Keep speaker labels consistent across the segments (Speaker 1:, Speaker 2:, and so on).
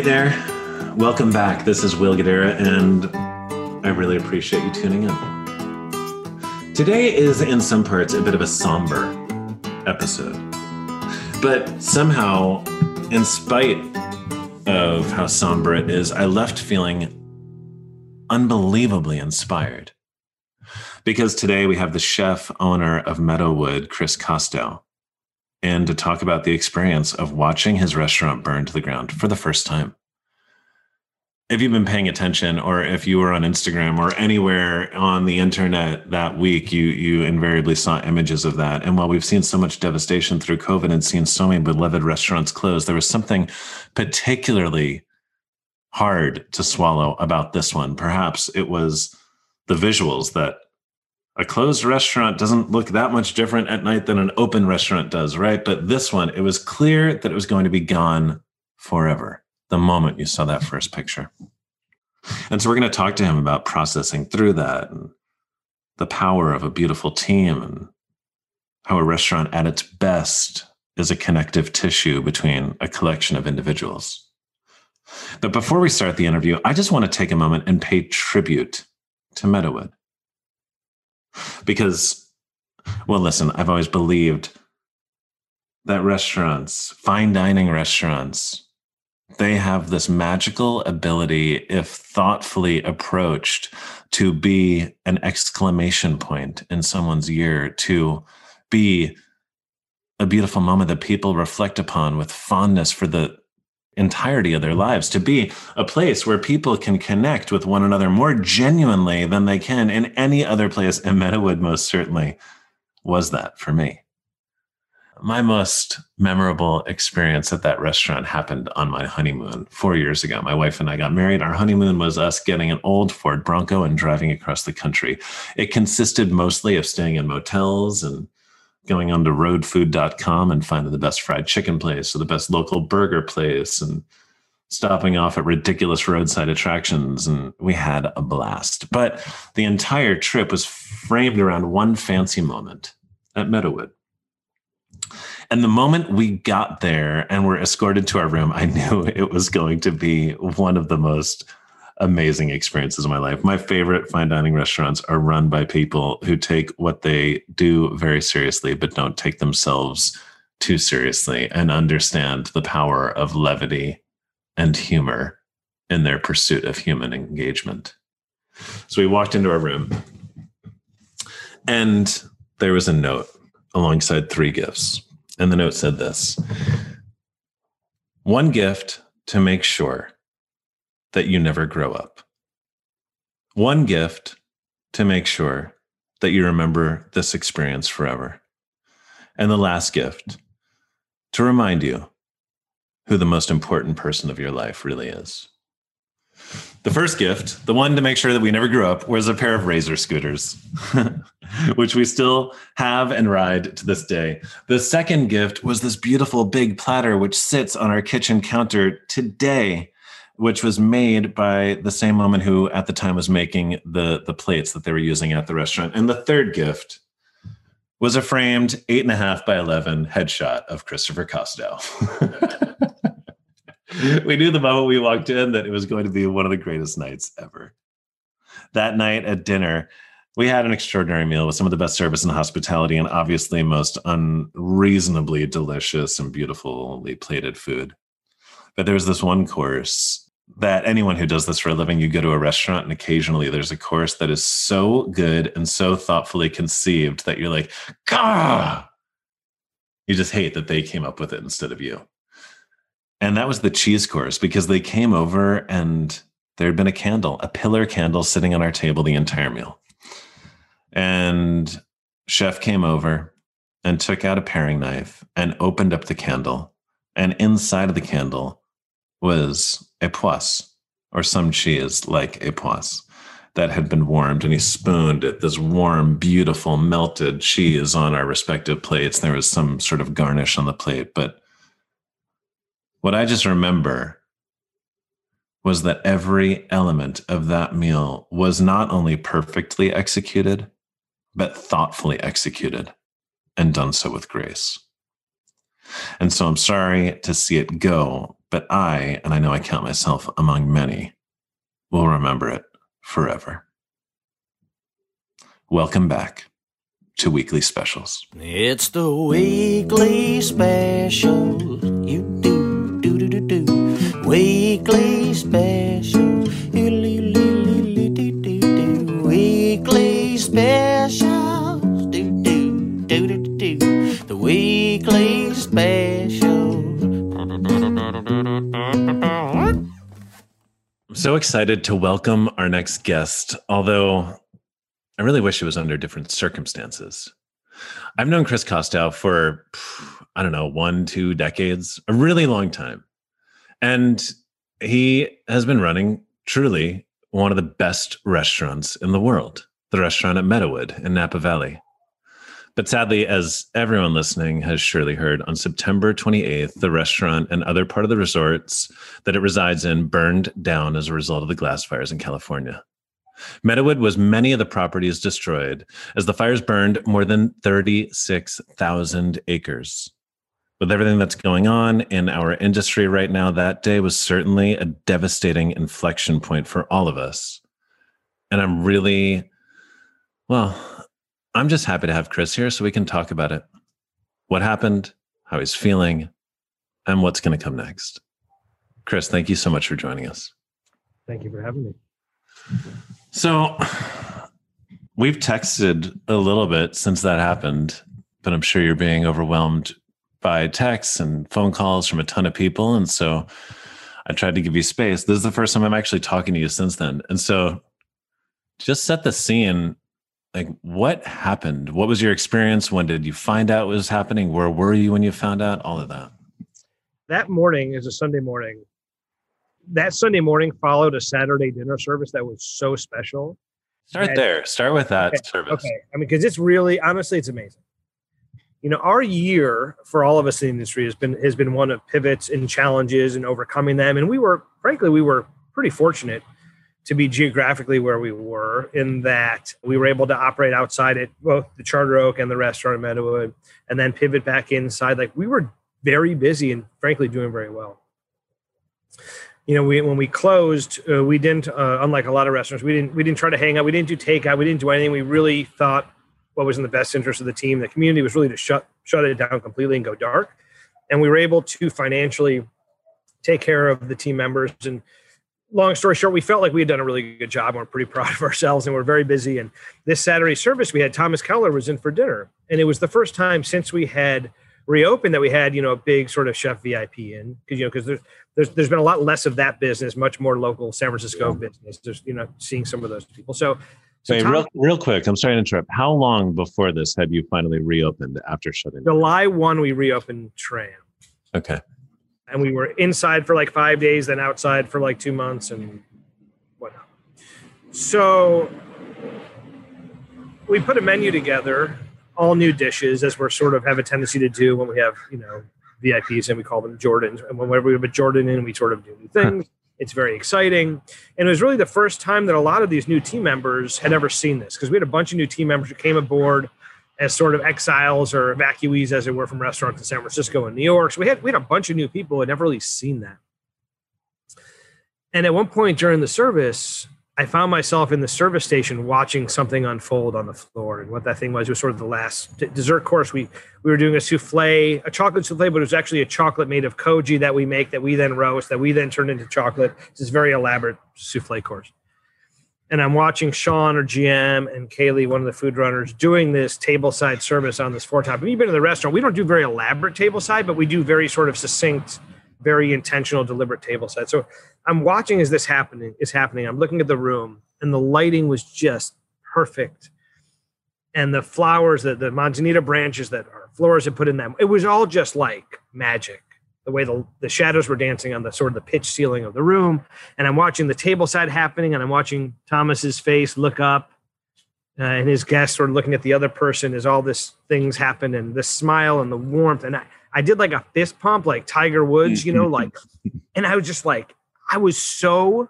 Speaker 1: Hey there. Welcome back. This is Will Guidara, and I really appreciate you tuning in. Today is, in some parts, a bit of a somber episode. But somehow, in spite of how somber it is, I left feeling unbelievably inspired. Because today we have the chef owner of Meadowood, Chris Kostow and to talk about the experience of watching his restaurant burn to the ground for the first time. If you've been paying attention, or if you were on Instagram or anywhere on the internet that week, you you invariably saw images of that. And while we've seen so much devastation through COVID and seen so many beloved restaurants close, there was something particularly hard to swallow about this one. Perhaps it was the visuals that a closed restaurant doesn't look that much different at night than an open restaurant does, right? But this one, it was clear that it was going to be gone forever the moment you saw that first picture. And so we're going to talk to him about processing through that and the power of a beautiful team and how a restaurant at its best is a connective tissue between a collection of individuals. But before we start the interview, I just want to take a moment and pay tribute to Meadowood. Because, well, listen, I've always believed that restaurants, fine dining restaurants, they have this magical ability, if thoughtfully approached, to be an exclamation point in someone's year, to be a beautiful moment that people reflect upon with fondness for the entirety of their lives to be a place where people can connect with one another more genuinely than they can in any other place. And Meadowood most certainly was that for me. My most memorable experience at that restaurant happened on my honeymoon four years ago. My wife and I got married. Our honeymoon was us getting an old Ford Bronco and driving across the country. It consisted mostly of staying in motels and going on to roadfood.com and finding the best fried chicken place or the best local burger place and stopping off at ridiculous roadside attractions and we had a blast. But the entire trip was framed around one fancy moment at meadowood. And the moment we got there and were escorted to our room i knew it was going to be one of the most amazing experiences in my life. My favorite fine dining restaurants are run by people who take what they do very seriously, but don't take themselves too seriously and understand the power of levity and humor in their pursuit of human engagement. So we walked into our room and there was a note alongside three gifts. And the note said this one gift to make sure that you never grow up. One gift to make sure that you remember this experience forever. And the last gift to remind you who the most important person of your life really is. The first gift, the one to make sure that we never grew up, was a pair of razor scooters, which we still have and ride to this day. The second gift was this beautiful big platter, which sits on our kitchen counter today which was made by the same woman who at the time was making the the plates that they were using at the restaurant. And the third gift was a framed eight and a half by eleven headshot of Christopher Kostow. we knew the moment we walked in that it was going to be one of the greatest nights ever. That night at dinner, we had an extraordinary meal with some of the best service and hospitality, and obviously most unreasonably delicious and beautifully plated food. But there was this one course that anyone who does this for a living, you go to a restaurant and occasionally there's a course that is so good and so thoughtfully conceived that you're like, Gah! You just hate that they came up with it instead of you. And that was the cheese course because they came over and there had been a candle, a pillar candle sitting on our table the entire meal. And chef came over and took out a paring knife and opened up the candle. And inside of the candle was a époisse, or some cheese like a époisse that had been warmed, and he spooned it, this warm, beautiful, melted cheese on our respective plates. There was some sort of garnish on the plate. But what I just remember was that every element of that meal was not only perfectly executed, but thoughtfully executed and done so with grace. And so I'm sorry to see it go, but I, and I know I count myself among many, will remember it forever. Welcome back to Weekly Specials.
Speaker 2: It's the weekly specials. You do, do, do, do, do. Weekly specials. Weekly specials.
Speaker 1: I'm so excited to welcome our next guest, although I really wish it was under different circumstances. I've known Chris Kostow for, I don't know, one, two decades, a really long time. And he has been running truly one of the best restaurants in the world, the restaurant at Meadowood in Napa Valley. But sadly, as everyone listening has surely heard, on September 28th, the restaurant and other part of the resorts that it resides in burned down as a result of the glass fires in California. Meadowood was many of the properties destroyed as the fires burned more than 36,000 acres. With everything that's going on in our industry right now, that day was certainly a devastating inflection point for all of us. And I'm really, well, I'm just happy to have Chris here so we can talk about it. What happened, how he's feeling, and what's going to come next. Chris, thank you so much for joining us.
Speaker 3: Thank you for having me.
Speaker 1: So we've texted a little bit since that happened, but I'm sure you're being overwhelmed by texts and phone calls from a ton of people. And so I tried to give you space. This is the first time I'm actually talking to you since then. And so just set the scene. Like, what happened? What was your experience? When did you find out what was happening? Where were you when you found out? All of that.
Speaker 3: That morning is a Sunday morning that Sunday morning followed a Saturday dinner service that was so special.
Speaker 1: Start and, there. Start with that
Speaker 3: okay,
Speaker 1: service.
Speaker 3: Okay. I mean, because it's really, honestly, it's amazing. You know, our year for all of us in the industry has been has been one of pivots and challenges and overcoming them. And we were, frankly, we were pretty fortunate to be geographically where we were in that we were able to operate outside at both the Charter Oak and the restaurant in Meadowood and then pivot back inside. Like we were very busy and frankly doing very well you know, we when we closed, uh, we didn't, uh, unlike a lot of restaurants, we didn't we didn't try to hang out, we didn't do takeout, we didn't do anything. We really thought what was in the best interest of the team, the community, was really to shut shut it down completely and go dark. And we were able to financially take care of the team members. And long story short, we felt like we had done a really good job. And we're pretty proud of ourselves, and we're very busy. And this Saturday service, we had Thomas Keller was in for dinner, and it was the first time since we had reopened that we had you know a big sort of chef VIP in because you know because there's there's there's been a lot less of that business, much more local San Francisco yeah. business. Just you know seeing some of those people. So,
Speaker 1: so Tom, real real quick, I'm sorry to interrupt. How long before this had you finally reopened after shutting?
Speaker 3: July one, we reopened Tram.
Speaker 1: Okay.
Speaker 3: And we were inside for like five days, then outside for like two months, and whatnot. So we put a menu together all new dishes as we're sort of have a tendency to do when we have you know VIPs and we call them Jordans. And whenever we have a Jordan in, we sort of do new things. it's very exciting. And it was really the first time that a lot of these new team members had ever seen this because we had a bunch of new team members who came aboard as sort of exiles or evacuees, as it were, from restaurants in San Francisco and New York. So we had we had a bunch of new people who had never really seen that. And at one point during the service, I found myself in the service station watching something unfold on the floor. And what that thing was was sort of the last d- dessert course. We we were doing a souffle, a chocolate souffle, but it was actually a chocolate made of koji that we make that we then roast, that we then turn into chocolate. It's this very elaborate souffle course. And I'm watching Sean or GM and Kaylee, one of the food runners, doing this table side service on this four top. Have you been to the restaurant? We don't do very elaborate table side, but we do very sort of succinct, very intentional, deliberate table side. So I'm watching as this happening is happening. I'm looking at the room, and the lighting was just perfect. And the flowers, the, the manzanita branches that our flowers had put in them, it was all just like magic. The way the, the shadows were dancing on the sort of the pitch ceiling of the room. And I'm watching the table side happening, and I'm watching Thomas's face look up uh, and his guest sort of looking at the other person as all this things happen and the smile and the warmth. And I, I did like a fist pump, like Tiger Woods, you know, like, and I was just like, I was so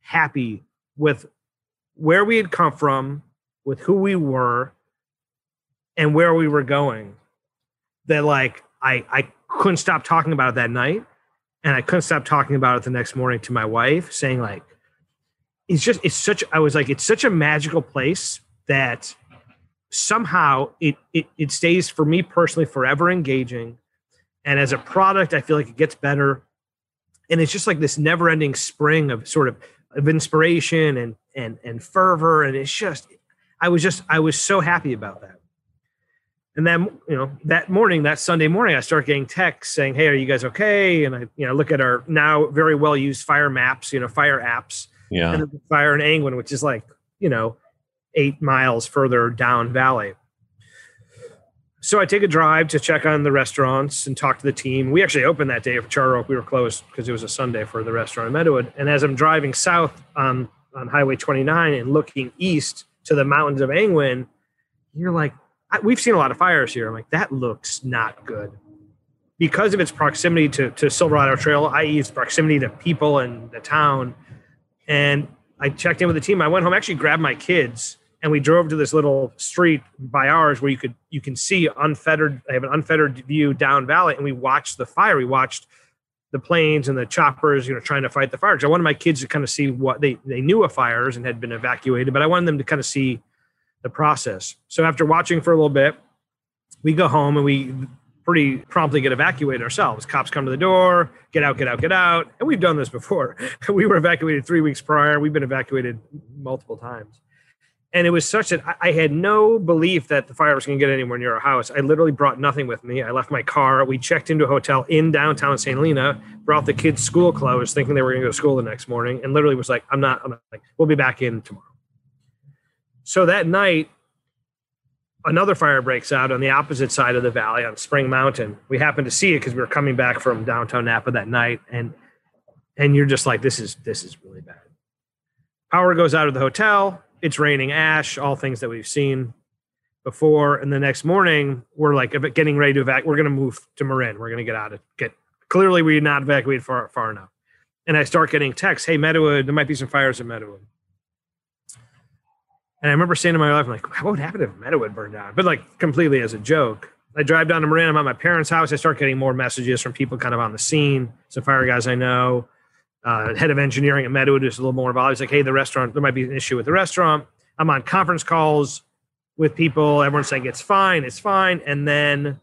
Speaker 3: happy with where we had come from, with who we were, and where we were going that like I I couldn't stop talking about it that night. and I couldn't stop talking about it the next morning to my wife, saying like, "It's just it's such." I was like, "It's such a magical place that somehow it it it stays for me personally forever engaging, and as a product, I feel like it gets better, and it's just like this never-ending spring of sort of of inspiration and and and fervor, and it's just." I was just I was so happy about that. And then, you know, that morning, that Sunday morning, I start getting texts saying, "Hey, are you guys okay?" And I, you know, look at our now very well used fire maps, you know, fire apps,
Speaker 1: Yeah.
Speaker 3: and the fire in Angwin, which is like, you know, eight miles further down valley. So I take a drive to check on the restaurants and talk to the team. We actually opened that day for Charter Oak. We were closed because it was a Sunday for the restaurant in Meadowood. And as I'm driving south on, on Highway 29 and looking east to the mountains of Angwin, you're like, I, we've seen a lot of fires here. I'm like, that looks not good. Because of its proximity to, to Silverado Trail, i.e., its proximity to people and the town. And I checked in with the team. I went home, actually grabbed my kids, and we drove to this little street by ours where you could you can see unfettered. I have an unfettered view down valley, and we watched the fire. We watched the planes and the choppers, you know, trying to fight the fires. I wanted my kids to kind of see what they they knew of fires and had been evacuated, but I wanted them to kind of see the process. So after watching for a little bit, we go home and we pretty promptly get evacuated ourselves. Cops come to the door, get out, get out, get out. And we've done this before. we were evacuated three weeks prior. We've been evacuated multiple times. And it was such that I- had no belief that the fire was going to get anywhere near our house. I literally brought nothing with me. I left my car. We checked into a hotel in downtown St. Helena, brought the kids' school clothes, thinking they were going to go to school the next morning, and literally was like, I'm not, I'm not like, we'll be back in tomorrow. So that night, another fire breaks out on the opposite side of the valley on Spring Mountain. We happened to see it because we were coming back from downtown Napa that night, and and you're just like, this is this is really bad. Power goes out of the hotel. It's raining ash, all things that we've seen before. And the next morning, we're like getting ready to evacuate. We're going to move to Marin. We're going to get out of get. Clearly, we did not evacuate far far enough. And I start getting texts. Hey, Meadowood, there might be some fires in Meadowood. And I remember saying to my wife, I'm like, what would happen if Meadowood burned down? But like completely as a joke. I drive down to Marin. I'm at my parents' house. I start getting more messages from people kind of on the scene, some fire guys I know. Uh, head of engineering at Meadowood is a little more involved. He's like, hey, the restaurant, there might be an issue with the restaurant. I'm on conference calls with people. Everyone's saying it's fine, it's fine. And then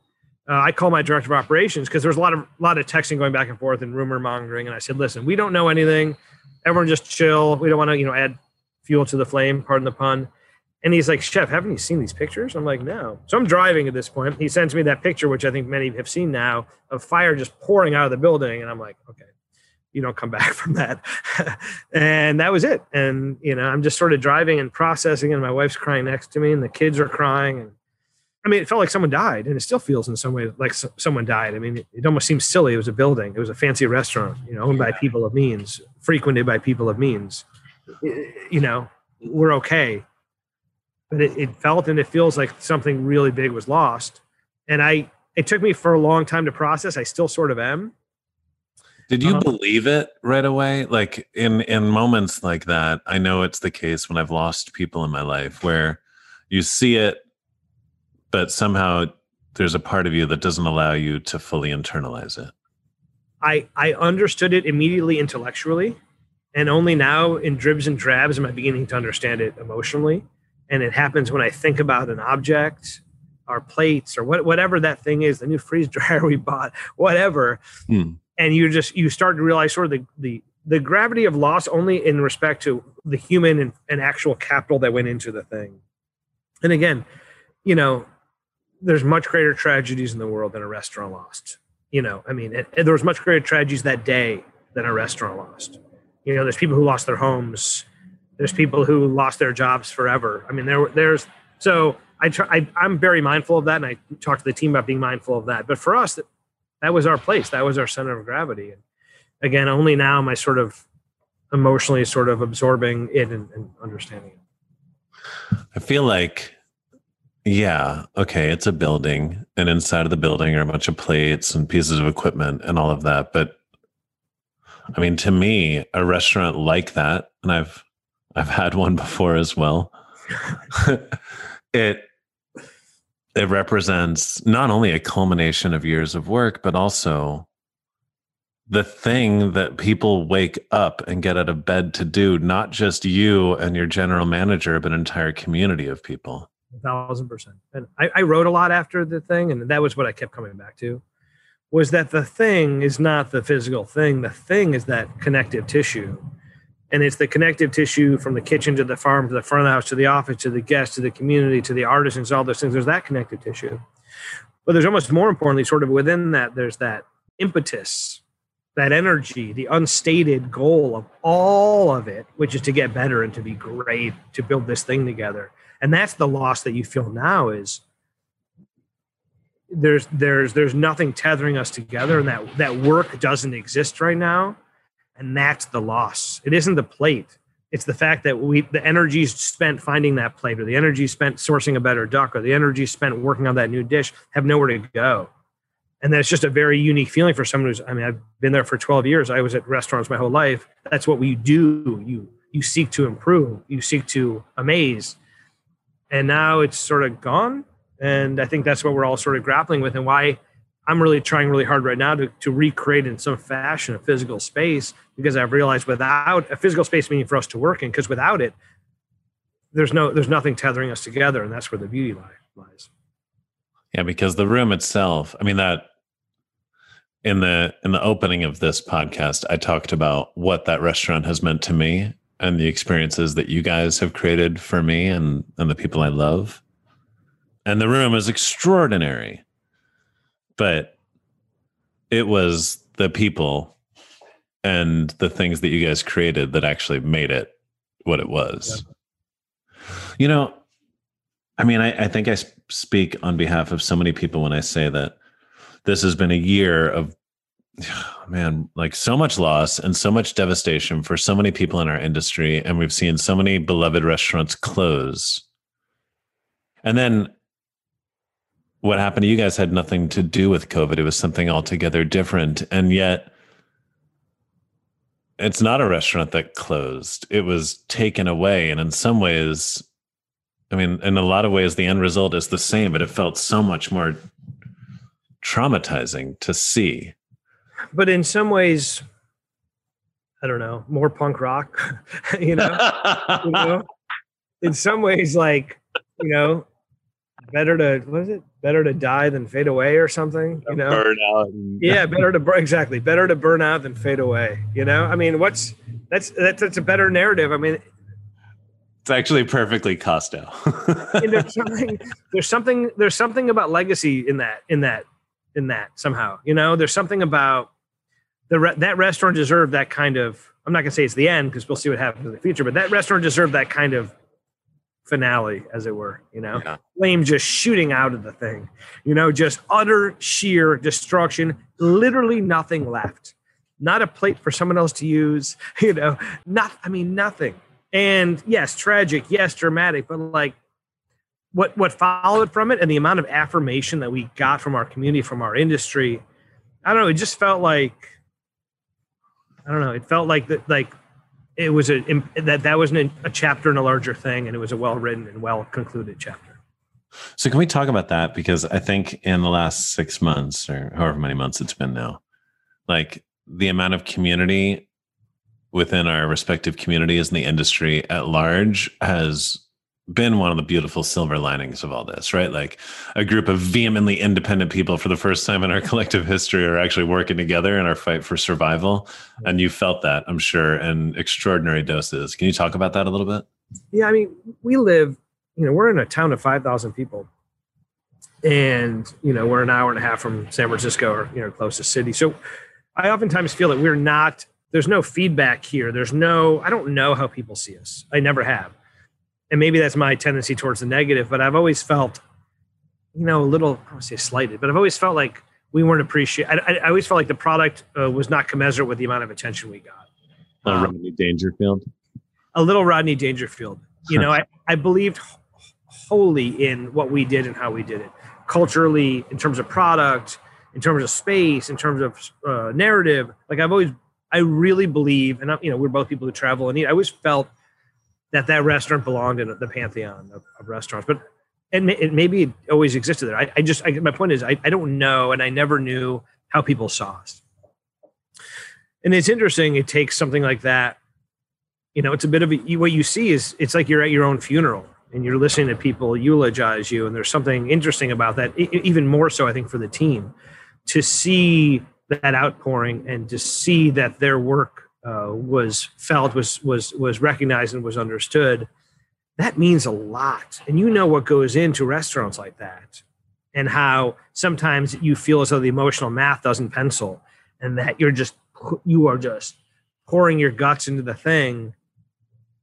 Speaker 3: uh, I call my director of operations because there's a lot of lot of texting going back and forth and rumor mongering. And I said, listen, we don't know anything. Everyone just chill. We don't want to, you know, add fuel to the flame, pardon the pun. And he's like, Chef, haven't you seen these pictures? I'm like, no. So I'm driving at this point. He sends me that picture, which I think many have seen now, of fire just pouring out of the building. And I'm like, okay, you don't come back from that. and that was it. And, you know, I'm just sort of driving and processing, and my wife's crying next to me, and the kids are crying. And I mean, it felt like someone died, and it still feels in some way like so- someone died. I mean, it, it almost seems silly. It was a building, it was a fancy restaurant, you know, owned by people of means, frequented by people of means. You know, we're okay. But it, it felt and it feels like something really big was lost. And I, it took me for a long time to process. I still sort of am.
Speaker 1: Did you
Speaker 3: Uh-huh.
Speaker 1: believe it right away? Like in in moments like that, I know it's the case when I've lost people in my life where you see it, but somehow there's a part of you that doesn't allow you to fully internalize it.
Speaker 3: I I understood it immediately intellectually, and only now in dribs and drabs am I beginning to understand it emotionally. And it happens when I think about an object, our plates, or what, whatever that thing is, the new freeze dryer we bought, whatever.
Speaker 1: Hmm.
Speaker 3: And you just you start to realize sort of the the the gravity of loss only in respect to the human and, and actual capital that went into the thing. And again, you know, there's much greater tragedies in the world than a restaurant lost you know i mean it, it- there was much greater tragedies that day than a restaurant lost you know there's people who lost their homes. There's people who lost their jobs forever. I mean there there's so i try I, i'm very mindful of that and i talk to the team about being mindful of that. But for us that, that was our place. That was our center of gravity. And again only now am i sort of emotionally sort of absorbing it and, and understanding it.
Speaker 1: I feel like, yeah, okay, it's a building, and inside of the building are a bunch of plates and pieces of equipment and all of that. But I mean, to me, a restaurant like that, and I've I've had one before as well. it it represents not only a culmination of years of work, but also the thing that people wake up and get out of bed to do, not just you and your general manager, but an entire community of people.
Speaker 3: A thousand percent. And I, I wrote a lot after the thing, and that was what I kept coming back to. Was that the thing is not the physical thing. The thing is that connective tissue. And it's the connective tissue from the kitchen to the farm to the front of the house to the office to the guests to the community to the artisans, all those things. There's that connective tissue. But there's almost more importantly, sort of within that, there's that impetus, that energy, the unstated goal of all of it, which is to get better and to be great, to build this thing together. And that's the loss that you feel now is there's there's there's nothing tethering us together and that that work doesn't exist right now. And that's the loss. It isn't the plate. It's the fact that we the energy spent finding that plate or the energy spent sourcing a better duck or the energy spent working on that new dish have nowhere to go. And that's just a very unique feeling for someone who's i mean i've been there for 12 years. I was at restaurants my whole life. That's what we do. You you seek to improve. You seek to amaze. And now it's sort of gone and I think that's what we're all sort of grappling with and why I'm really trying really hard right now to, to recreate in some fashion a physical space because I've realized without a physical space meaning for us to work in, because without it, there's no there's nothing tethering us together, and that's where the beauty lies.
Speaker 1: Yeah, because the room itself, I mean that in the in the opening of this podcast, I talked about what that restaurant has meant to me and the experiences that you guys have created for me and and the people I love and the room is extraordinary. But it was the people and the things that you guys created that actually made it what it was. Yeah. You know, I mean, I, I think I speak on behalf of so many people when I say that this has been a year of man like so much loss and so much devastation for so many people in our industry and we've seen so many beloved restaurants close and then what happened to you guys had nothing to do with COVID. It was something altogether different. And yet, it's not a restaurant that closed, it was taken away. And in some ways, I mean, in a lot of ways, the end result is the same, but it felt so much more traumatizing to see.
Speaker 3: But in some ways, I don't know, more punk rock, you know, you know, in some ways, like, you know, better to what is it? Better to die than fade away or something. You know,
Speaker 1: burn out. And-
Speaker 3: yeah, better to burn exactly. Better to burn out than fade away. You know, I mean, what's that's that's, that's a better narrative. I mean,
Speaker 1: it's actually perfectly Kostow.
Speaker 3: there's, something, there's something there's something about legacy in that in that in that somehow. You know, there's something about the re- that restaurant deserved that kind of. I'm not gonna say it's the end because we'll see what happens in the future, but that restaurant deserved that kind of finale, as it were. You know, yeah. flame just shooting out of the thing. You know, just utter sheer destruction. Literally nothing left. Not a plate for someone else to use. You know, not. I mean, nothing. And yes, tragic. Yes, dramatic. But like, what what followed from it, and the amount of affirmation that we got from our community, from our industry. I don't know. It just felt like. I don't know. It felt like that. Like it was a that that was a chapter in a larger thing, and it was a well written and well concluded chapter.
Speaker 1: So can we talk about that? Because I think in the last six months or however many months it's been now, like the amount of community within our respective communities and the industry at large has been one of the beautiful silver linings of all this, right? Like a group of vehemently independent people for the first time in our collective history are actually working together in our fight for survival. And you felt that, I'm sure, in extraordinary doses. Can you talk about that a little bit?
Speaker 3: Yeah, I mean, we live, you know, we're in a town of 5,000 people. And, you know, we're an hour and a half from San Francisco or, you know, closest city. So I oftentimes feel that we're not, there's no feedback here. There's no, I don't know how people see us. I never have and maybe that's my tendency towards the negative, but I've always felt, you know, a little, I don't say slighted, but I've always felt like we weren't appreciated. I, I, always felt like the product uh, was not commensurate with the amount of attention we got.
Speaker 1: Um, Rodney Dangerfield.
Speaker 3: A little Rodney Dangerfield. You know, I, I believed wholly in what we did and how we did it culturally, in terms of product, in terms of space, in terms of uh, narrative. Like I've always, I really believe, and I, you know, we're both people who travel and eat. I always felt that that restaurant belonged in the pantheon of, of restaurants. But and it, maybe it always existed there. I, I just I, my point is I, I don't know, and I never knew how people saw us. and it's interesting. It takes something like that. You know, it's a bit of a, what you see is it's like you're at your own funeral and you're listening to people eulogize you. And there's something interesting about that, even more so, I think, for the team to see that outpouring and to see that their work uh, was felt, was was was recognized, and was understood. That means a lot, and you know what goes into restaurants like that, and how sometimes you feel as though the emotional math doesn't pencil, and that you're just you are just pouring your guts into the thing,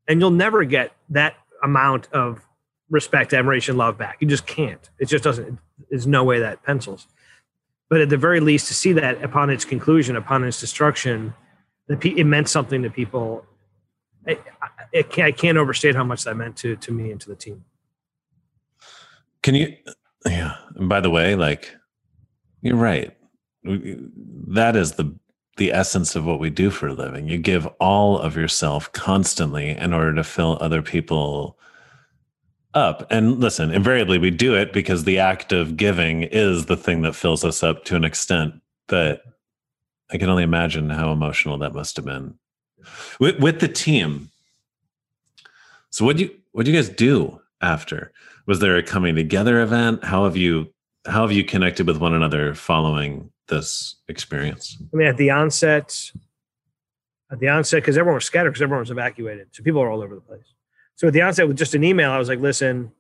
Speaker 3: and you'll never get that amount of respect, admiration, love back. You just can't. It just doesn't. There's no way that pencils. But at the very least, to see that upon its conclusion, upon its destruction, it meant something to people. It, it can't, I can't overstate how much that meant to to me and to the team.
Speaker 1: Can you? Yeah. And by the way, like you're right. That is the the essence of what we do for a living. You give all of yourself constantly in order to fill other people up. And listen, invariably we do it because the act of giving is the thing that fills us up to an extent. But I can only imagine how emotional that must have been with, with the team. So what do you what do you guys do after? Was there a coming together event? How have you how have you connected with one another following this experience?
Speaker 3: I mean, at the onset, at the onset, because everyone was scattered because everyone was evacuated, so people are all over the place. So at the onset, with just an email, I was like, "Listen,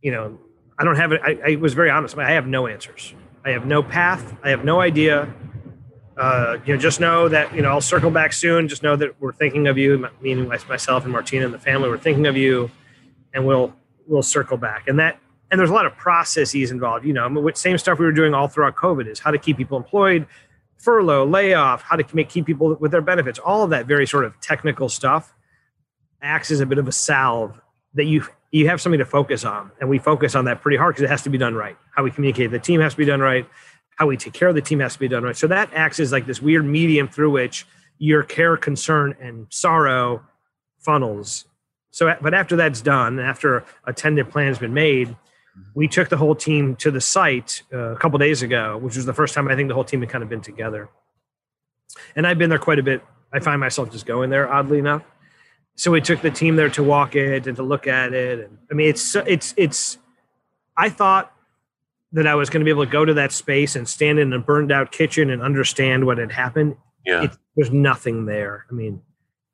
Speaker 3: you know, I don't have it." I, I was very honest. I have no answers. I have no path. I have no idea. Uh, you know, just know that you know I'll circle back soon. Just know that we're thinking of you, meaning myself and Martina and the family. We're thinking of you, and we'll we'll circle back. And that and there's a lot of processes involved. You know, same stuff we were doing all throughout COVID is how to keep people employed, furlough, layoff, how to make keep people with their benefits. All of that very sort of technical stuff acts as a bit of a salve that you you have something to focus on, and we focus on that pretty hard because it has to be done right. How we communicate the team has to be done right. How we take care of the team has to be done right. So that acts as like this weird medium through which your care, concern, and sorrow funnels. So, but after that's done, after a tentative plan has been made, we took the whole team to the site uh, a couple days ago, which was the first time I think the whole team had kind of been together. And I've been there quite a bit. I find myself just going there, oddly enough so we took the team there to walk it and to look at it and i mean it's it's it's i thought that i was going to be able to go to that space and stand in a burned out kitchen and understand what had happened.
Speaker 1: Yeah.
Speaker 3: It, there's nothing there. I mean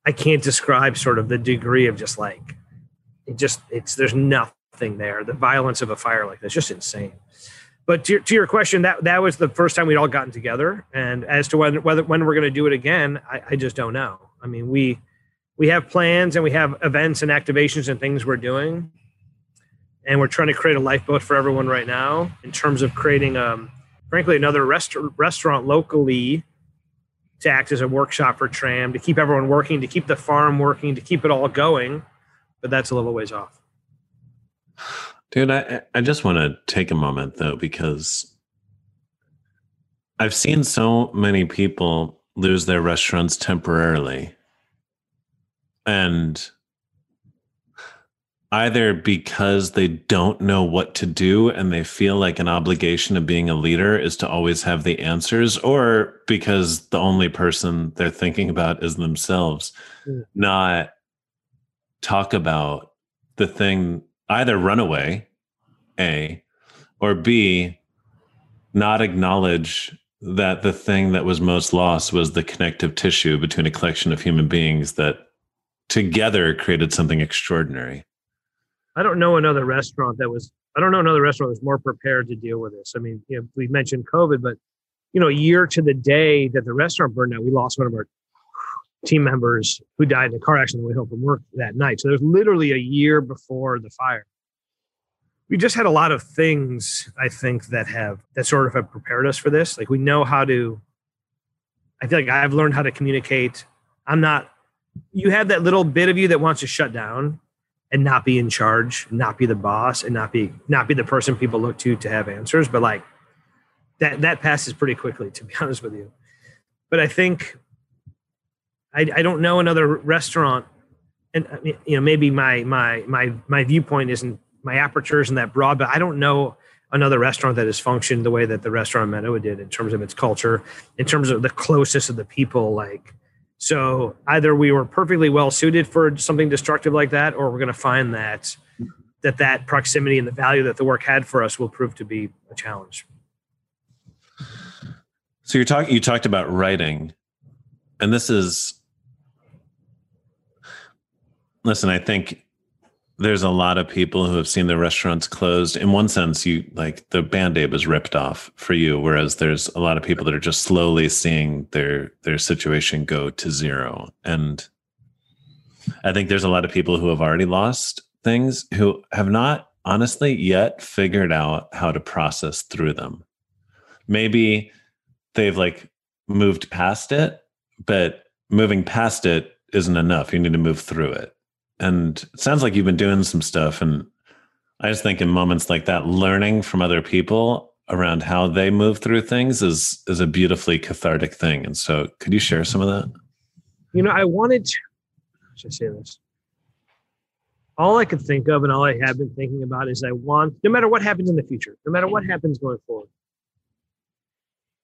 Speaker 3: i can't describe sort of the degree of just like it just it's there's nothing there. The violence of a fire like that's just insane. But to, to your question that that was the first time we'd all gotten together. And as to whether whether when we're going to do it again I, I just don't know. I mean we we have plans and we have events and activations and things we're doing and we're trying to create a lifeboat for everyone right now in terms of creating um, frankly another rest- restaurant locally to act as a workshop for tram to keep everyone working to keep the farm working to keep it all going. But that's a little ways off.
Speaker 1: Dude i, I just want to take a moment though because i've seen so many people lose their restaurants temporarily. And either because they don't know what to do and they feel like an obligation of being a leader is to always have the answers or because the only person they're thinking about is themselves mm. not talk about the thing either run away a or b not acknowledge that the thing that was most lost was the connective tissue between a collection of human beings that together created something extraordinary.
Speaker 3: I don't know another restaurant that was. I don't know another restaurant that was more prepared to deal with this. I mean, you know, we mentioned COVID, but you know, year to the day that the restaurant burned down, we lost one of our team members who died in a car accident on the way home from work that night. So there's literally a year before the fire. We just had a lot of things, I think, that have that sort of have prepared us for this. Like we know how to. I feel like I've learned how to communicate. I'm not you have that little bit of you that wants to shut down and not be in charge, not be the boss, and not be not be the person people look to to have answers. But like that that passes pretty quickly, to be honest with you. But I think I, I don't know another restaurant, and uh, you know maybe my my my my viewpoint isn't my aperture isn't that broad, but I don't know another restaurant that has functioned the way that the restaurant Manoa did in terms of its culture, in terms of the closest of the people. Like, so either we were perfectly well suited for something destructive like that, or we're going to find that that that proximity and the value that the work had for us will prove to be a challenge.
Speaker 1: So you're talking. You talked about writing, and this is. Listen, I think there's a lot of people who have seen their restaurants closed. In one sense, you like the band-aid was ripped off for you, whereas there's a lot of people that are just slowly seeing their their situation go to zero. And I think there's a lot of people who have already lost things who have not honestly yet figured out how to process through them. Maybe they've like moved past it, but moving past it isn't enough. You need to move through it and it sounds like you've been doing some stuff and i just think in moments like that learning from other people around how they move through things is is a beautifully cathartic thing. And so could you share some of that?
Speaker 3: You know i wanted to should I say this? All i could think of and all i have been thinking about is i want no matter what happens in the future no matter what happens going forward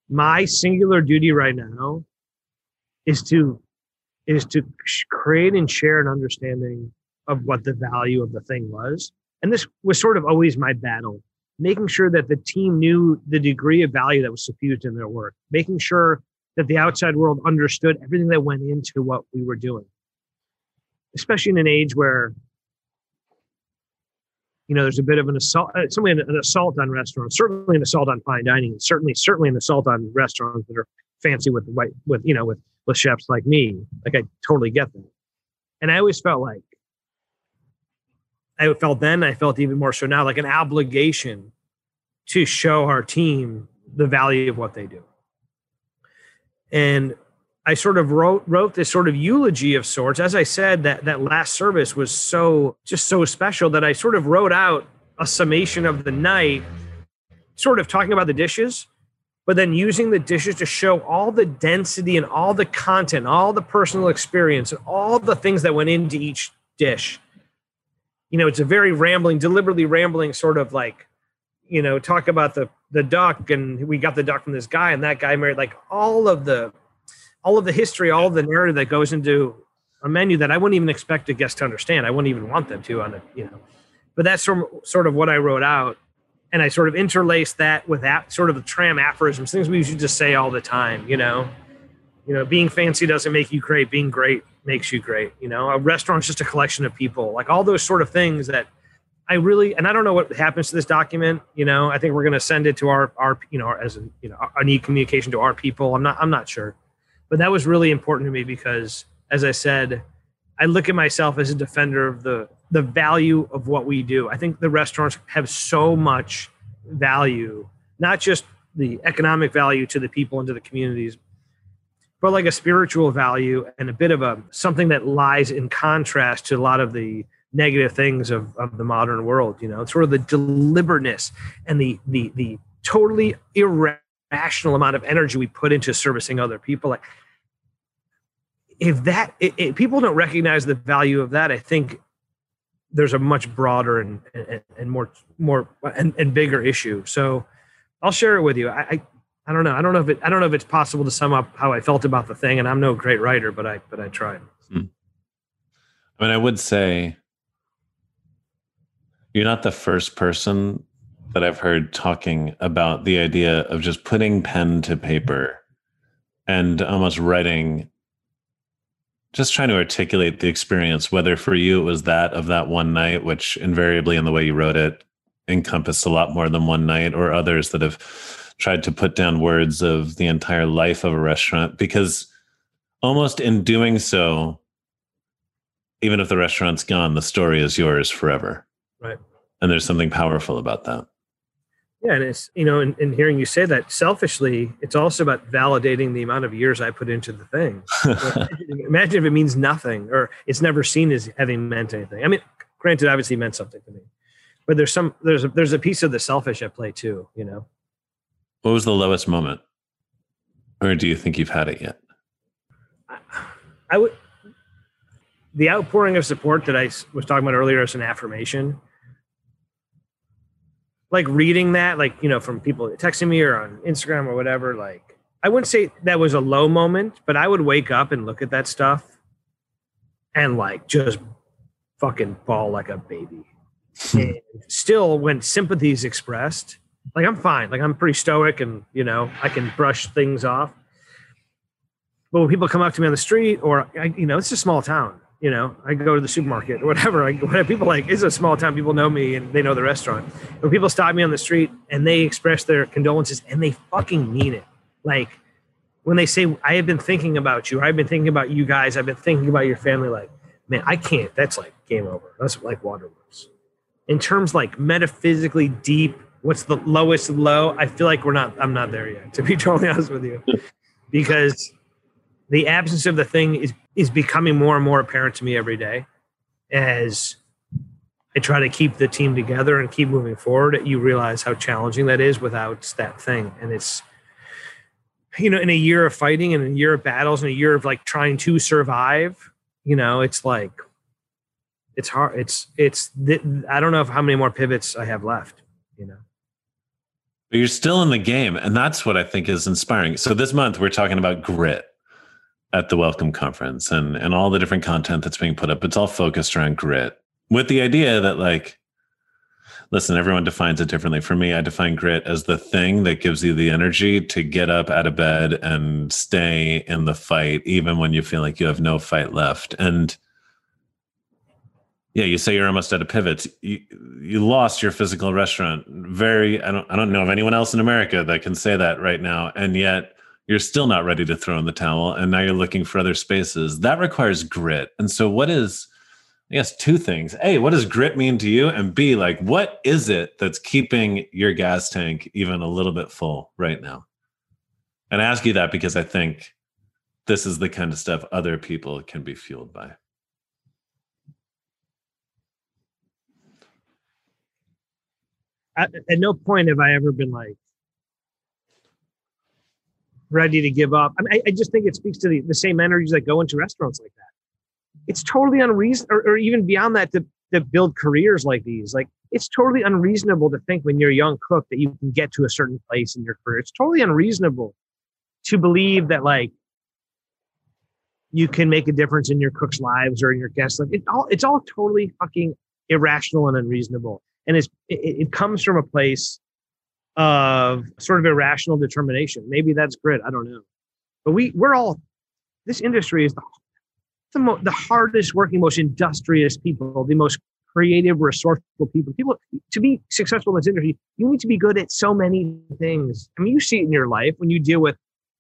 Speaker 3: my singular duty right now is to is to create and share an understanding of what the value of the thing was. And this was sort of always my battle, making sure that the team knew the degree of value that was suffused in their work, making sure that the outside world understood everything that went into what we were doing, especially in an age where you know, there's a bit of an assault, uh, certainly an, an, assault on restaurants, certainly an assault on fine dining, certainly, certainly an assault on restaurants that are fancy with white, with, you know, with with chefs like me. Like I totally get that. And I always felt like I felt then, I felt even more so now, like an obligation to show our team the value of what they do. And I sort of wrote wrote this sort of eulogy of sorts. As I said, that that last service was so just so special that I sort of wrote out a summation of the night, sort of talking about the dishes, but then using the dishes to show all the density and all the content, all the personal experience, and all the things that went into each dish. You know, it's a very rambling, deliberately rambling sort of like, you know, talk about the the duck and we got the duck from this guy and that guy married like all of the all of the history, all the narrative that goes into a menu that I wouldn't even expect a guest to understand. I wouldn't even want them to on it, you know. But that's sort of what I wrote out and I sort of interlace that with that sort of the tram aphorisms, things we usually just say all the time, you know. You know, being fancy doesn't make you great, being great makes you great. You know, a restaurant's just a collection of people, like all those sort of things that I really and I don't know what happens to this document. You know, I think we're going to send it to our our you know as a you know I need communication to our people. I'm not I'm not sure, but that was really important to me because, as I said, I look at myself as a defender of the the value of what we do. I think the restaurants have so much value, not just the economic value to the people and to the communities, but like a spiritual value and a bit of a something that lies in contrast to a lot of the negative things of, of the modern world. You know, sort of the deliberateness and the the the totally irrational amount of energy we put into servicing other people. Like if that if people don't recognize the value of that, I think there's a much broader and, and, and more more and, and, bigger issue. So I'll share it with you. I, I, I don't know. I don't know if it I don't know if it's possible to sum up how I felt about the thing. And I'm no great writer, but I but I tried. Hmm.
Speaker 1: I mean, I would say you're not the first person that I've heard talking about the idea of just putting pen to paper and almost writing just trying to articulate the experience, whether for you it was that of that one night, which invariably in the way you wrote it encompassed a lot more than one night, or others that have tried to put down words of the entire life of a restaurant, because almost in doing so, even if the restaurant's gone, the story is yours forever.
Speaker 3: Right.
Speaker 1: And there's something powerful about that.
Speaker 3: Yeah, and it's you know, in, in, hearing you say that selfishly, it's also about validating the amount of years I put into the thing. imagine, imagine if it means nothing or it's never seen as having meant anything. I mean, granted, obviously meant something to me, but there's some there's a, there's a piece of the selfish at play too. You know.
Speaker 1: What was the lowest moment, or do you think you've had it yet?
Speaker 3: I, I would. The outpouring of support that I was talking about earlier as an affirmation like reading that, like, you know, from people texting me or on Instagram or whatever, like, I wouldn't say that was a low moment, but I would wake up and look at that stuff and like just fucking bawl like a baby. and still, when sympathy is expressed, like I'm fine, like I'm pretty stoic and, you know, I can brush things off. But when people come up to me on the street or, I, you know, it's a small town you know, I go to the supermarket or whatever. I, when people like, it's a small town, people know me and they know the restaurant. When people stop me on the street and they express their condolences and they fucking mean it. Like when they say, I have been thinking about you, I've been thinking about you guys, I've been thinking about your family, like, man, I can't, that's like game over. That's like waterworks. In terms like metaphysically deep, what's the lowest low? I feel like we're not, I'm not there yet, to be totally honest with you. because the absence of the thing is is becoming more and more apparent to me every day as I try to keep the team together and keep moving forward. You realize how challenging that is without that thing, and it's you know in a year of fighting and a year of battles and a year of like trying to survive. You know, it's like it's hard. It's it's I don't know how many more pivots I have left. You know.
Speaker 1: But you're still in the game, and that's what I think is inspiring. So this month we're talking about grit at the Welcome Conference and and all the different content that's being put up. It's all focused around grit with the idea that like listen everyone defines it differently. For me i define grit as the thing that gives you the energy to get up out of bed and stay in the fight even when you feel like you have no fight left. And yeah you say you're almost at a pivot you, you lost your physical restaurant. Very i don't i don't know of anyone else in america that can say that right now. And yet you're still not ready to throw in the towel and now you're looking for other spaces. That requires grit. And so what is i guess two things. A what does grit mean to you? And b like what is it that's keeping your gas tank even a little bit full right now? And i ask you that because i think this is the kind of stuff other people can be fueled by.
Speaker 3: At, at no point have i ever been like ready to give up. I, mean, I, I just think it speaks to the, the same energies that go into restaurants like that. It's totally unreasonable, or, or even beyond that, to, to build careers like these. Like it's totally unreasonable to think when you're a young cook that you can get to a certain place in your career. It's totally unreasonable to believe that like you can make a difference in your cooks' lives or in your guests. Like it all, it's all totally fucking irrational and unreasonable. And it's it, it comes from a place of sort of irrational determination. Maybe that's grit. I don't know. But we we're all this industry is the the, mo- the hardest working, most industrious people, the most creative, resourceful people. People to be successful in this industry, you need to be good at so many things. I mean, you see it in your life when you deal with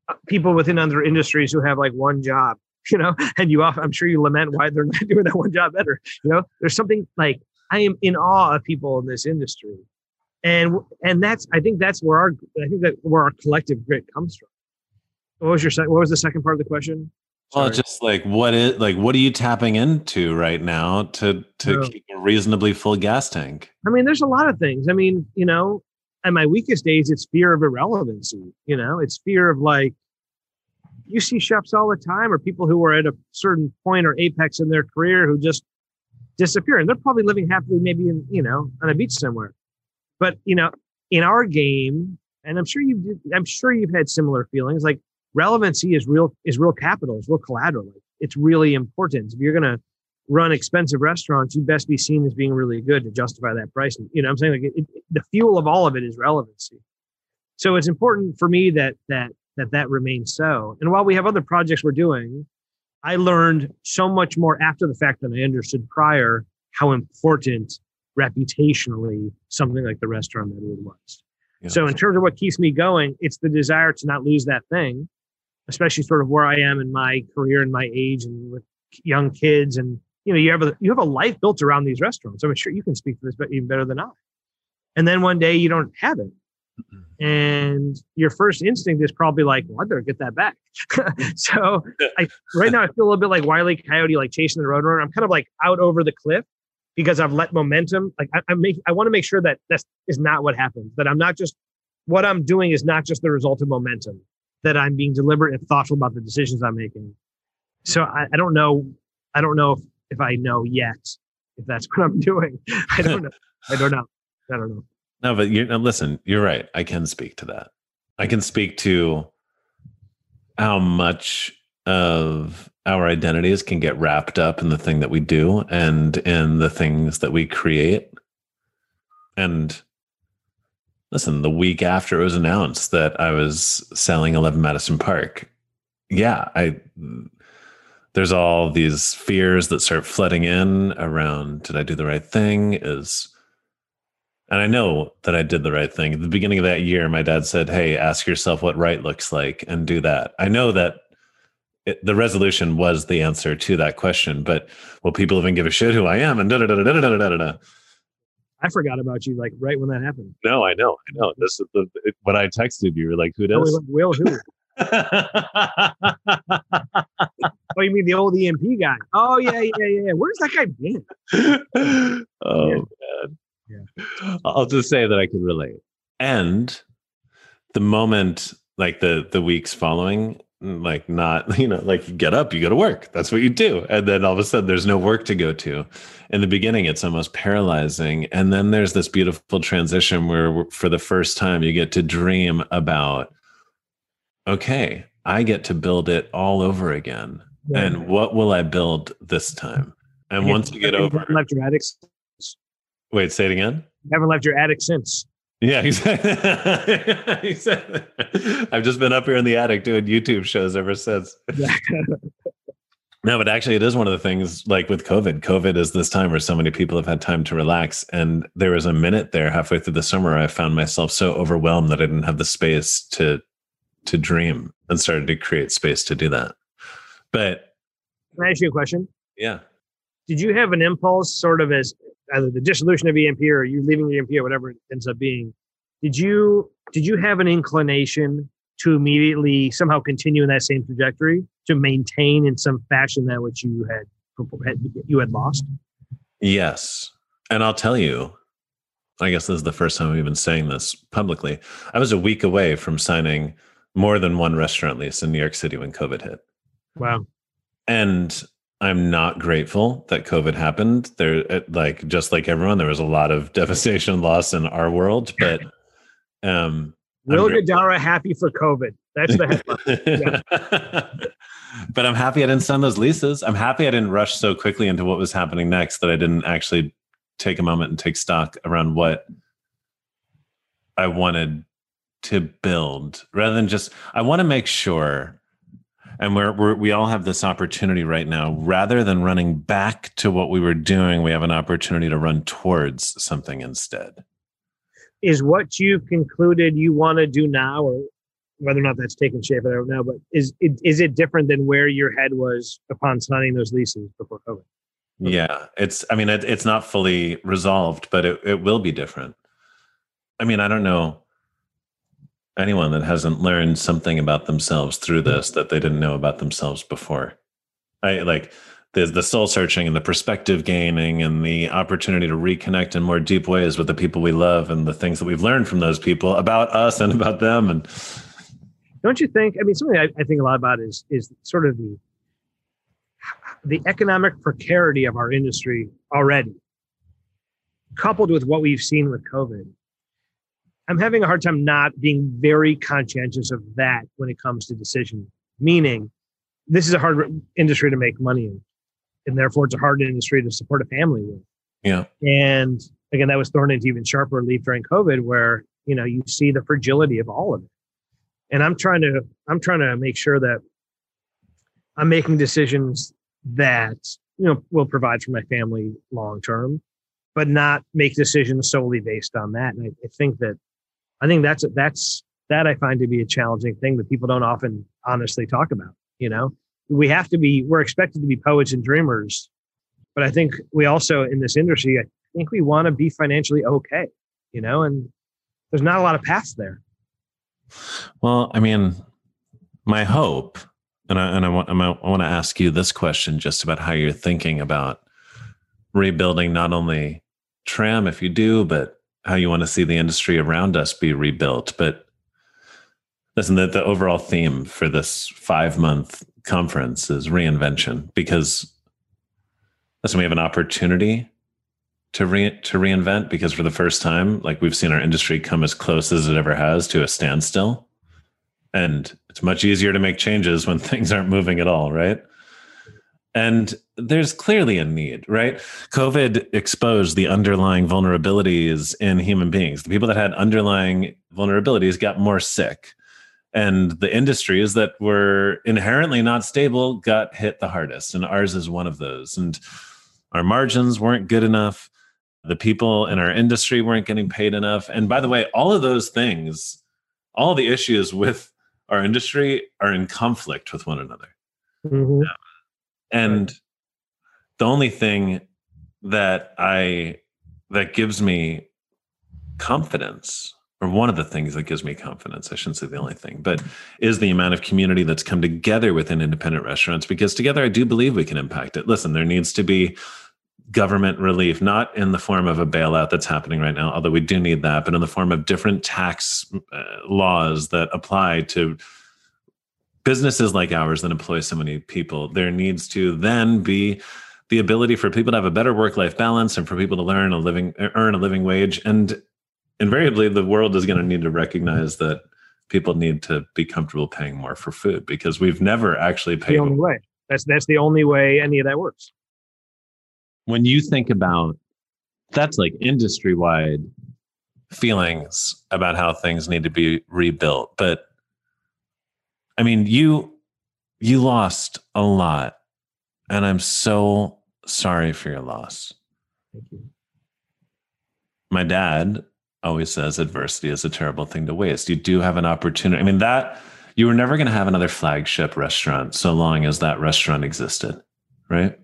Speaker 3: uh, people within other industries who have like one job, you know, and you often, I'm sure you lament why they're not doing that one job better. You know, there's something like I am in awe of people in this industry and and that's I think that's where our I think that where our collective grit comes from. What was your second? What was the second part of the question?
Speaker 1: Sorry. Well, just like what is like what are you tapping into right now to to keep a reasonably full gas tank?
Speaker 3: I mean, there's a lot of things. I mean, you know, at my weakest days, it's fear of irrelevancy. You know, it's fear of like you see chefs all the time or people who are at a certain point or apex in their career who just disappear and they're probably living happily maybe in you know on a beach somewhere but you know, in our game, and I'm sure you I'm sure you've had similar feelings. Like relevancy is real is real capital, is real collateral. Like It's really important. If you're gonna run expensive restaurants, you best be seen as being really good to justify that price. You know, I'm saying like it, it, the fuel of all of it is relevancy. So it's important for me that that that that remains so. And while we have other projects we're doing, I learned so much more after the fact than I understood prior how important reputationally something like the restaurant that it was. Yeah. So in terms of what keeps me going, it's the desire to not lose that thing, especially sort of where I am in my career and my age and with young kids and you know you have a you have a life built around these restaurants. I'm sure you can speak to this but even better than I. And then one day you don't have it. Mm-hmm. And your first instinct is probably like, well, I better get that back. so I right now I feel a little bit like Wiley Coyote, like chasing the roadrunner. I'm kind of like out over the cliff because I've let momentum. Like I, I make, I want to make sure that that is is not what happens. That I'm not just what I'm doing is not just the result of momentum. That I'm being deliberate and thoughtful about the decisions I'm making. So I, I don't know. I don't know if, if I know yet if that's what I'm doing. I don't know. I don't know. I don't know.
Speaker 1: No, but you listen, you're right. I can speak to that. I can speak to how much of our identities can get wrapped up in the thing that we do and in the things that we create. And listen, the week after it was announced that I was selling 11 Madison Park, yeah, I there's all these fears that start flooding in around did I do the right thing? Is and I know that I did the right thing. At the beginning of that year, my dad said, Hey, ask yourself what right looks like and do that. I know that it, the resolution was the answer to that question, but will people even give a shit who I am? And da da da da da da da da.
Speaker 3: I forgot about you like right when that happened.
Speaker 1: No, I know, I know. This is the when I texted you, you were like, "Who
Speaker 3: Oh,
Speaker 1: does?"
Speaker 3: like, Will who? Oh, you mean the old EMP guy? Oh yeah, yeah, yeah. Where's that guy been?
Speaker 1: oh
Speaker 3: Yeah.
Speaker 1: man.
Speaker 3: Yeah.
Speaker 1: I'll just say that I can relate. And the moment, like the the weeks following, like not, you know, like you get up, you go to work. That's what you do. And then all of a sudden there's no work to go to. In the beginning, it's almost paralyzing. And then there's this beautiful transition where for the first time you get to dream about, okay, I get to build it all over again. And what will I build this time? And once you get over,
Speaker 3: left your attic.
Speaker 1: wait, say it again.
Speaker 3: Haven't left your attic since.
Speaker 1: Yeah, exactly. exactly. I've just been up here in the attic doing YouTube shows ever since. No, but actually, it is one of the things like with COVID. COVID is this time where so many people have had time to relax. And there was a minute there halfway through the summer, I found myself so overwhelmed that I didn't have the space to to dream and started to create space to do that. But
Speaker 3: Can I ask you a question?
Speaker 1: yeah,
Speaker 3: Did you have an impulse, sort of as either the dissolution of EMP or you leaving EMP or whatever it ends up being? Did you did you have an inclination to immediately somehow continue in that same trajectory to maintain in some fashion that which you had, had you had lost?
Speaker 1: Yes. And I'll tell you, I guess this is the first time I've been saying this publicly. I was a week away from signing more than one restaurant lease in New York City when COVID hit.
Speaker 3: Wow.
Speaker 1: And I'm not grateful that COVID happened. There, like just like everyone, there was a lot of devastation loss in our world. But um,
Speaker 3: Will. Guidara happy for COVID? That's the headline.
Speaker 1: but I'm happy I didn't sign those leases. I'm happy I didn't rush so quickly into what was happening next that I didn't actually take a moment and take stock around what I wanted to build rather than just, I want to make sure. And we're, we're, we all have this opportunity right now. Rather than running back to what we were doing, we have an opportunity to run towards something instead.
Speaker 3: is what you've concluded you want to do now, or whether or not that's taken shape, I don't know. But is it, is it different than where your head was upon signing those leases before COVID?
Speaker 1: Yeah, it's. I mean, it, it's not fully resolved, but it, it will be different. I mean, I don't know anyone that hasn't learned something about themselves through this that they didn't know about themselves before. I like the the soul searching and the perspective gaining and the opportunity to reconnect in more deep ways with the people we love and the things that we've learned from those people about us and about them. And
Speaker 3: Don't you think? I mean, something I, I think a lot about is is sort of the the economic precarity of our industry already, coupled with what we've seen with COVID. I'm having a hard time not being very conscientious of that when it comes to decision. Meaning, this is a hard industry to make money in, and therefore it's a hard industry to support a family with.
Speaker 1: yeah,
Speaker 3: And again, that was thrown into even sharper relief during COVID, where you know you see the fragility of all of it. And I'm trying to I'm trying to make sure that I'm making decisions that you know will provide for my family long term, but not make decisions solely based on that. And I, I think that I think that's that's that I find to be a challenging thing that people don't often honestly talk about. You know, we have to be we're expected to be poets and dreamers, but I think we also in this industry, I think we want to be financially okay. You know, and there's not a lot of paths there.
Speaker 1: Well, I mean, my hope, and I and I want I want to ask you this question just about how you're thinking about rebuilding not only Tram if you do, but how you want to see the industry around us be rebuilt. But listen, the, the overall theme for this five month conference is reinvention because listen, we have an opportunity to re- to reinvent because for the first time, like we've seen our industry come as close as it ever has to a standstill, and it's much easier to make changes when things aren't moving at all, right? And there's clearly a need, right? COVID exposed the underlying vulnerabilities in human beings. The people that had underlying vulnerabilities got more sick. And the industries that were inherently not stable got hit the hardest. And ours is one of those. And our margins weren't good enough. The people in our industry weren't getting paid enough. And by the way, all of those things, all the issues with our industry are in conflict with one another.
Speaker 3: Mhm.
Speaker 1: And the only thing that I that gives me confidence, or one of the things that gives me confidence, I shouldn't say the only thing, but is the amount of community that's come together within independent restaurants because together I do believe we can impact it. Listen, there needs to be government relief, not in the form of a bailout that's happening right now, although we do need that, but in the form of different tax uh, laws that apply to businesses like ours that employ so many people. There needs to then be the ability for people to have a better work-life balance and for people to learn a living earn a living wage and invariably the world is going to need to recognize that people need to be comfortable paying more for food because we've never actually paid the
Speaker 3: only way. That's that's the only way any of that works.
Speaker 1: when you think about that's like industry wide feelings about how things need to be rebuilt but i mean you you lost a lot and i'm so sorry for your loss.
Speaker 3: Thank you.
Speaker 1: my dad always says adversity is a terrible thing to waste. You do have an opportunity i mean that you were never going to have another flagship restaurant so long as that restaurant existed right?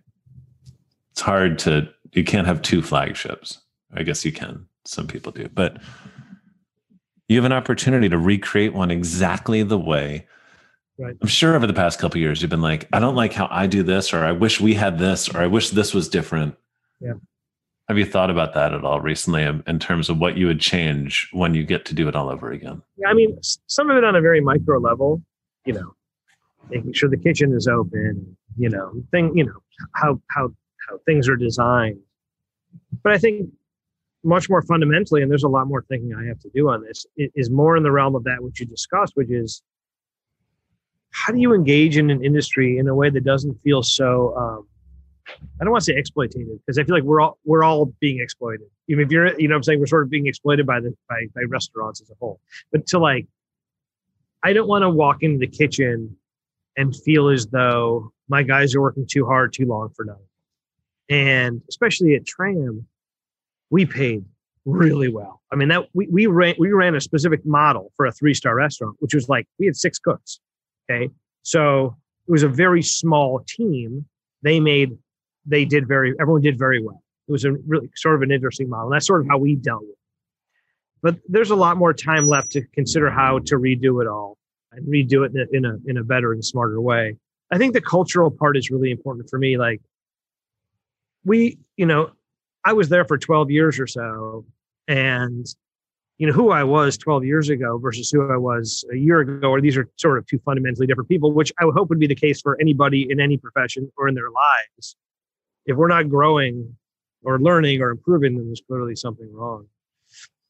Speaker 1: It's hard to you can't have two flagships. I guess you can. Some people do. But you have an opportunity to recreate one exactly the way
Speaker 3: Right.
Speaker 1: i'm sure over the past couple of years you've been like i don't like how i do this or i wish we had this or i wish this was different
Speaker 3: Yeah.
Speaker 1: have you thought about that at all recently in in terms of what you would change when you get to do it all over again
Speaker 3: Yeah, I mean, some of it on a very micro level, you know, making sure the kitchen is open, you know, thing, you know, how how how things are designed. But I think much more fundamentally, and there's a lot more thinking I have to do on this, is more in the realm of that which you discussed, which is how do you engage in an industry in a way that doesn't feel so um, I don't want to say exploitative because I feel like we're all we're all being exploited. Even if you're, you know, I'm saying we're sort of being exploited by the by, by restaurants as a whole. But to like, I don't want to walk into the kitchen and feel as though my guys are working too hard, too long for nothing. And especially at Tram, we paid really well. I mean, that we we ran we ran a specific model for a three star restaurant, which was like we had six cooks. Okay, so it was a very small team. They made they did very everyone did very well. It was a really sort of an interesting model. And that's sort of how we dealt with it. But there's a lot more time left to consider how to redo it all and redo it in a, in a in a better and smarter way. I think the cultural part is really important for me. Like we, you know, I was there for 12 years or so, and you know who I was 12 years ago versus who I was a year ago, or these are sort of two fundamentally different people, which I would hope would be the case for anybody in any profession or in their lives. If we're not growing or learning or improving, then there's clearly something wrong.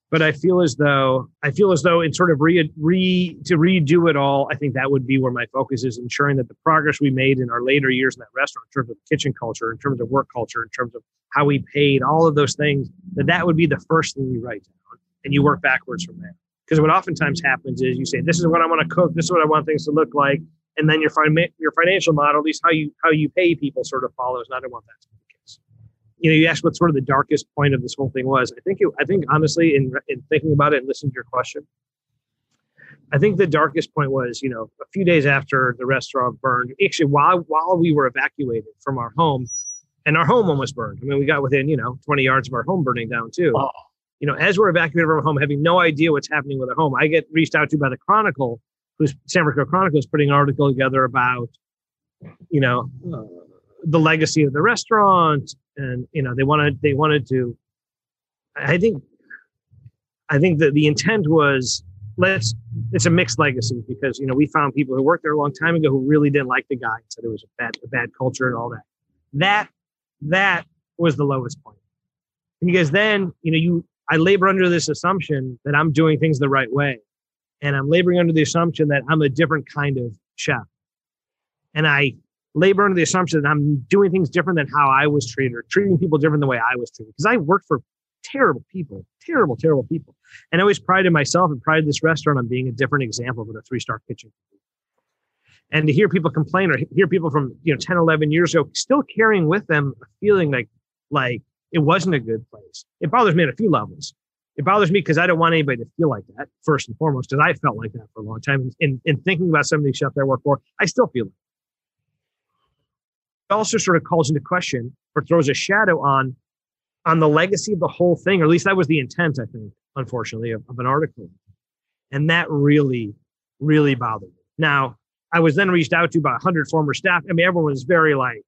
Speaker 3: But I feel as though I feel as though in sort of re, re to redo it all, I think that would be where my focus is, ensuring that the progress we made in our later years in that restaurant, in terms of kitchen culture, in terms of work culture, in terms of how we paid, all of those things, that that would be the first thing you write down, and you work backwards from there. Because what oftentimes happens is you say, "This is what I want to cook. This is what I want things to look like," and then your fin- your financial model, at least how you how you pay people, sort of follows. And I don't want that to be the case. You know, you asked what sort of the darkest point of this whole thing was. I think it, I think honestly, in in thinking about it and listening to your question, I think the darkest point was, you know, a few days after the restaurant burned. Actually, while while we were evacuated from our home, and our home almost burned. I mean, we got within you know 20 yards of our home burning down too.
Speaker 1: Oh.
Speaker 3: You know, as we're evacuated from our home, having no idea what's happening with our home, I get reached out to by the Chronicle, who's San Francisco Chronicle, is putting an article together about, you know, uh, the legacy of the restaurant, and you know, they wanted they wanted to. I think, I think that the intent was let's. It's a mixed legacy because you know we found people who worked there a long time ago who really didn't like the guy, and said it was a bad a bad culture and all that. That that was the lowest point. because then you know you I labor under this assumption that I'm doing things the right way, and I'm laboring under the assumption that I'm a different kind of chef, and I labor under the assumption that I'm doing things different than how I was treated or treating people different than the way I was treated. Because I worked for terrible people, terrible, terrible people, and I always prided myself and prided this restaurant on being a different example of what a three star kitchen. And to hear people complain or hear people from you know 10, 11 years ago still carrying with them a feeling like like it wasn't a good place. It bothers me at a few levels. It bothers me because I don't want anybody to feel like that, first and foremost, because I felt like that for a long time. In, in thinking about some of these chefs I work for, I still feel it. It also sort of calls into question or throws a shadow on on the legacy of the whole thing, or at least that was the intent, I think, unfortunately, of, of an article. And that really, really bothered me. Now, I was then reached out to by 100 former staff. I mean, everyone was very like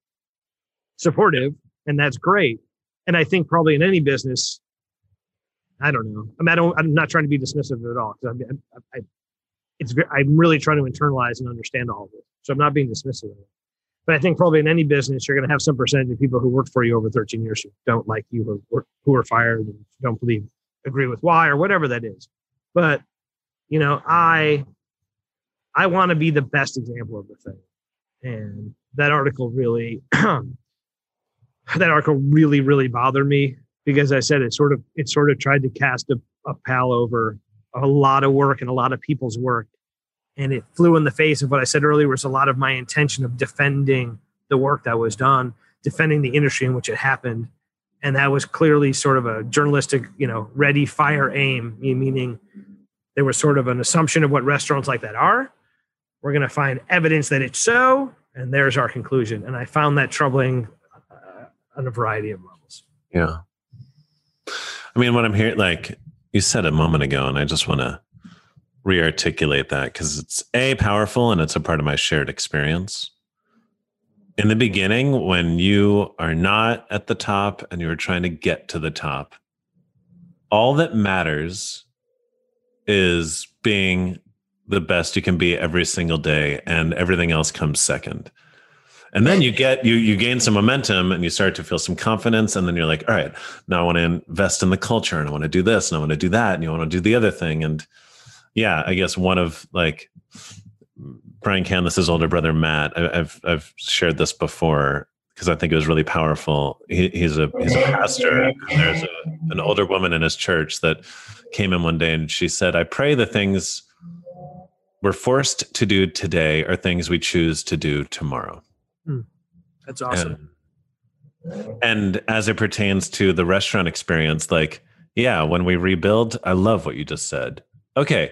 Speaker 3: supportive, and that's great. And I think probably in any business, I don't know. I mean, I don't, I'm not trying to be dismissive at all. I, I, I, it's I'm really trying to internalize and understand all of it. So I'm not being dismissive. But I think probably in any business, you're going to have some percentage of people who worked for you over 13 years who don't like you or who are fired and don't believe, agree with why or whatever that is. But, you know, I, I want to be the best example of the thing. And that article really that article really, really bothered me because I said it sort of it sort of tried to cast a, a pall over a lot of work and a lot of people's work. And it flew in the face of what I said earlier was a lot of my intention of defending the work that was done, defending the industry in which it happened. And that was clearly sort of a journalistic, you know, ready, fire, aim, meaning there was sort of an assumption of what restaurants like that are. We're going to find evidence that it's so, and there's our conclusion. And I found that troubling on a variety of levels.
Speaker 1: Yeah. I mean, what I'm hearing, like you said a moment ago, and I just want to re-articulate that because it's a powerful and it's a part of my shared experience. In the beginning, when you are not at the top and you're trying to get to the top, all that matters is being the best you can be every single day, and everything else comes second and then you get you you gain some momentum and you start to feel some confidence. And then you're like all right now i want to invest in the culture and i want to do this and i want to do that and you want to do the other thing. And yeah i guess one of like brian canlis's older brother matt I, have i've shared this before because i think it was really powerful. He, he's a he's a pastor and there's a, an older woman in his church that came in one day and she said i pray the things we're forced to do today are things we choose to do tomorrow
Speaker 3: Hmm. That's awesome.
Speaker 1: And, and as it pertains to the restaurant experience, like, yeah, when we rebuild, I love what you just said. Okay.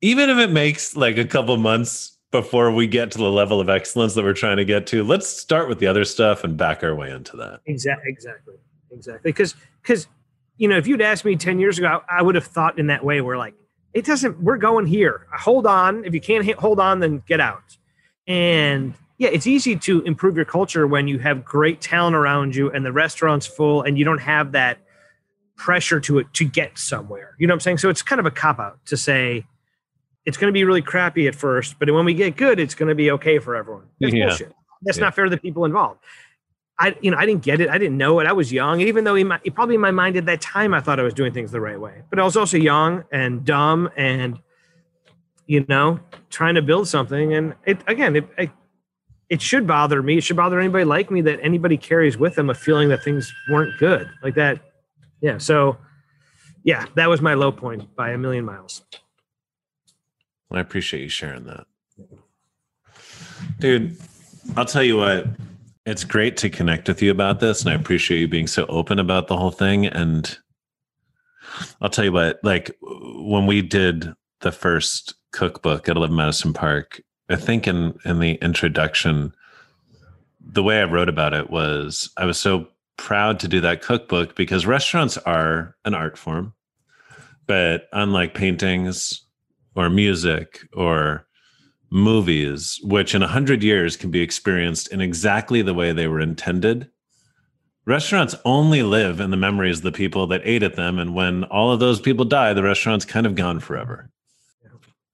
Speaker 1: Even if it makes like a couple months before we get to the level of excellence that we're trying to get to, let's start with the other stuff and back our way into that.
Speaker 3: Exactly. Exactly. Exactly. Because, because, you know, if you'd asked me 10 years ago, I would have thought in that way. We're like, it doesn't, we're going here. Hold on. If you can't hold on, then get out. And yeah, it's easy to improve your culture when you have great talent around you and the restaurant's full and you don't have that pressure to it to get somewhere. You know what I'm saying? So it's kind of a cop out to say it's going to be really crappy at first, but when we get good, it's going to be okay for everyone. That's yeah. bullshit. That's yeah. not fair to the people involved. I, you know, I didn't get it. I didn't know it. I was young, and even though he, might, he probably in my mind at that time, I thought I was doing things the right way. But I was also young and dumb, and you know, trying to build something. And it again, it, it it should bother me. It should bother anybody like me that anybody carries with them a feeling that things weren't good like that. Yeah. So, yeah, that was my low point by a million miles.
Speaker 1: I appreciate you sharing that. Dude, I'll tell you what, it's great to connect with you about this. And I appreciate you being so open about the whole thing. And I'll tell you what, like when we did the first cookbook at 11 Madison Park, I think in in the introduction, the way I wrote about it was I was so proud to do that cookbook because restaurants are an art form, but unlike paintings or music or movies, which in a hundred years can be experienced in exactly the way they were intended. Restaurants only live in the memories of the people that ate at them. And when all of those people die, the restaurant's kind of gone forever.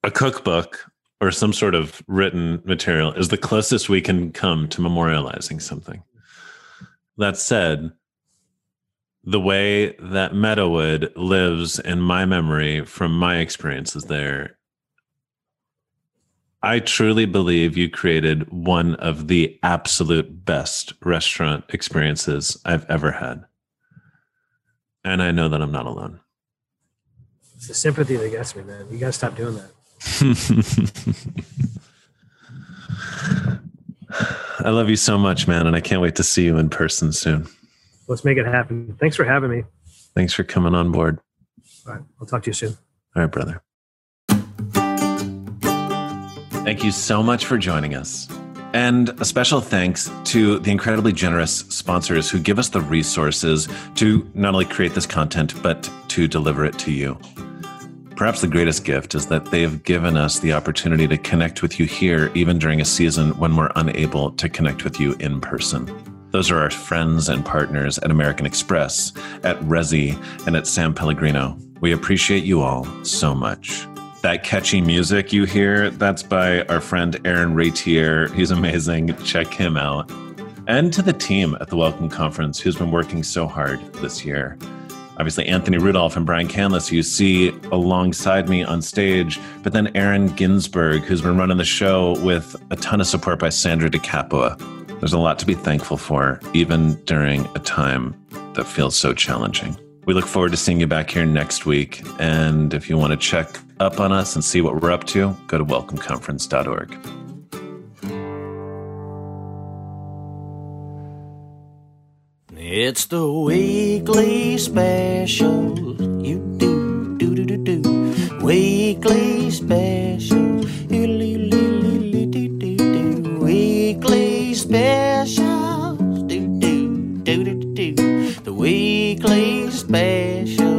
Speaker 1: A cookbook or some sort of written material is the closest we can come to memorializing something. That said, the way that Meadowood lives in my memory from my experiences there, I truly believe you created one of the absolute best restaurant experiences I've ever had. And I know that I'm not alone.
Speaker 3: It's the sympathy that gets me, man. You gotta stop doing that.
Speaker 1: I love you so much, man, and I can't wait to see you in person soon.
Speaker 3: Let's make it happen. Thanks for having me.
Speaker 1: Thanks for coming on board.
Speaker 3: All right. I'll talk to you soon.
Speaker 1: All right, brother. Thank you so much for joining us. And a special thanks to the incredibly generous sponsors who give us the resources to not only create this content, but to deliver it to you. Perhaps the greatest gift is that they have given us the opportunity to connect with you here, even during a season when we're unable to connect with you in person. Those are our friends and partners at American Express, at Resy, and at San Pellegrino. We appreciate you all so much. That catchy music you hear, that's by our friend Aaron Ratier. He's amazing. Check him out. And to the team at the Welcome Conference who's been working so hard this year. Obviously, Anthony Rudolph and Brian Canlis, you see alongside me on stage, but then Aaron Ginsberg, who's been running the show with a ton of support by Sandra DeCapua. There's a lot to be thankful for, even during a time that feels so challenging. We look forward to seeing you back here next week. And if you want to check up on us and see what we're up to, go to welcomeconference.org.
Speaker 2: It's the weekly special. You do do do do do. Weekly special. You do do do do do. Weekly special. Do do do do do do. The weekly special.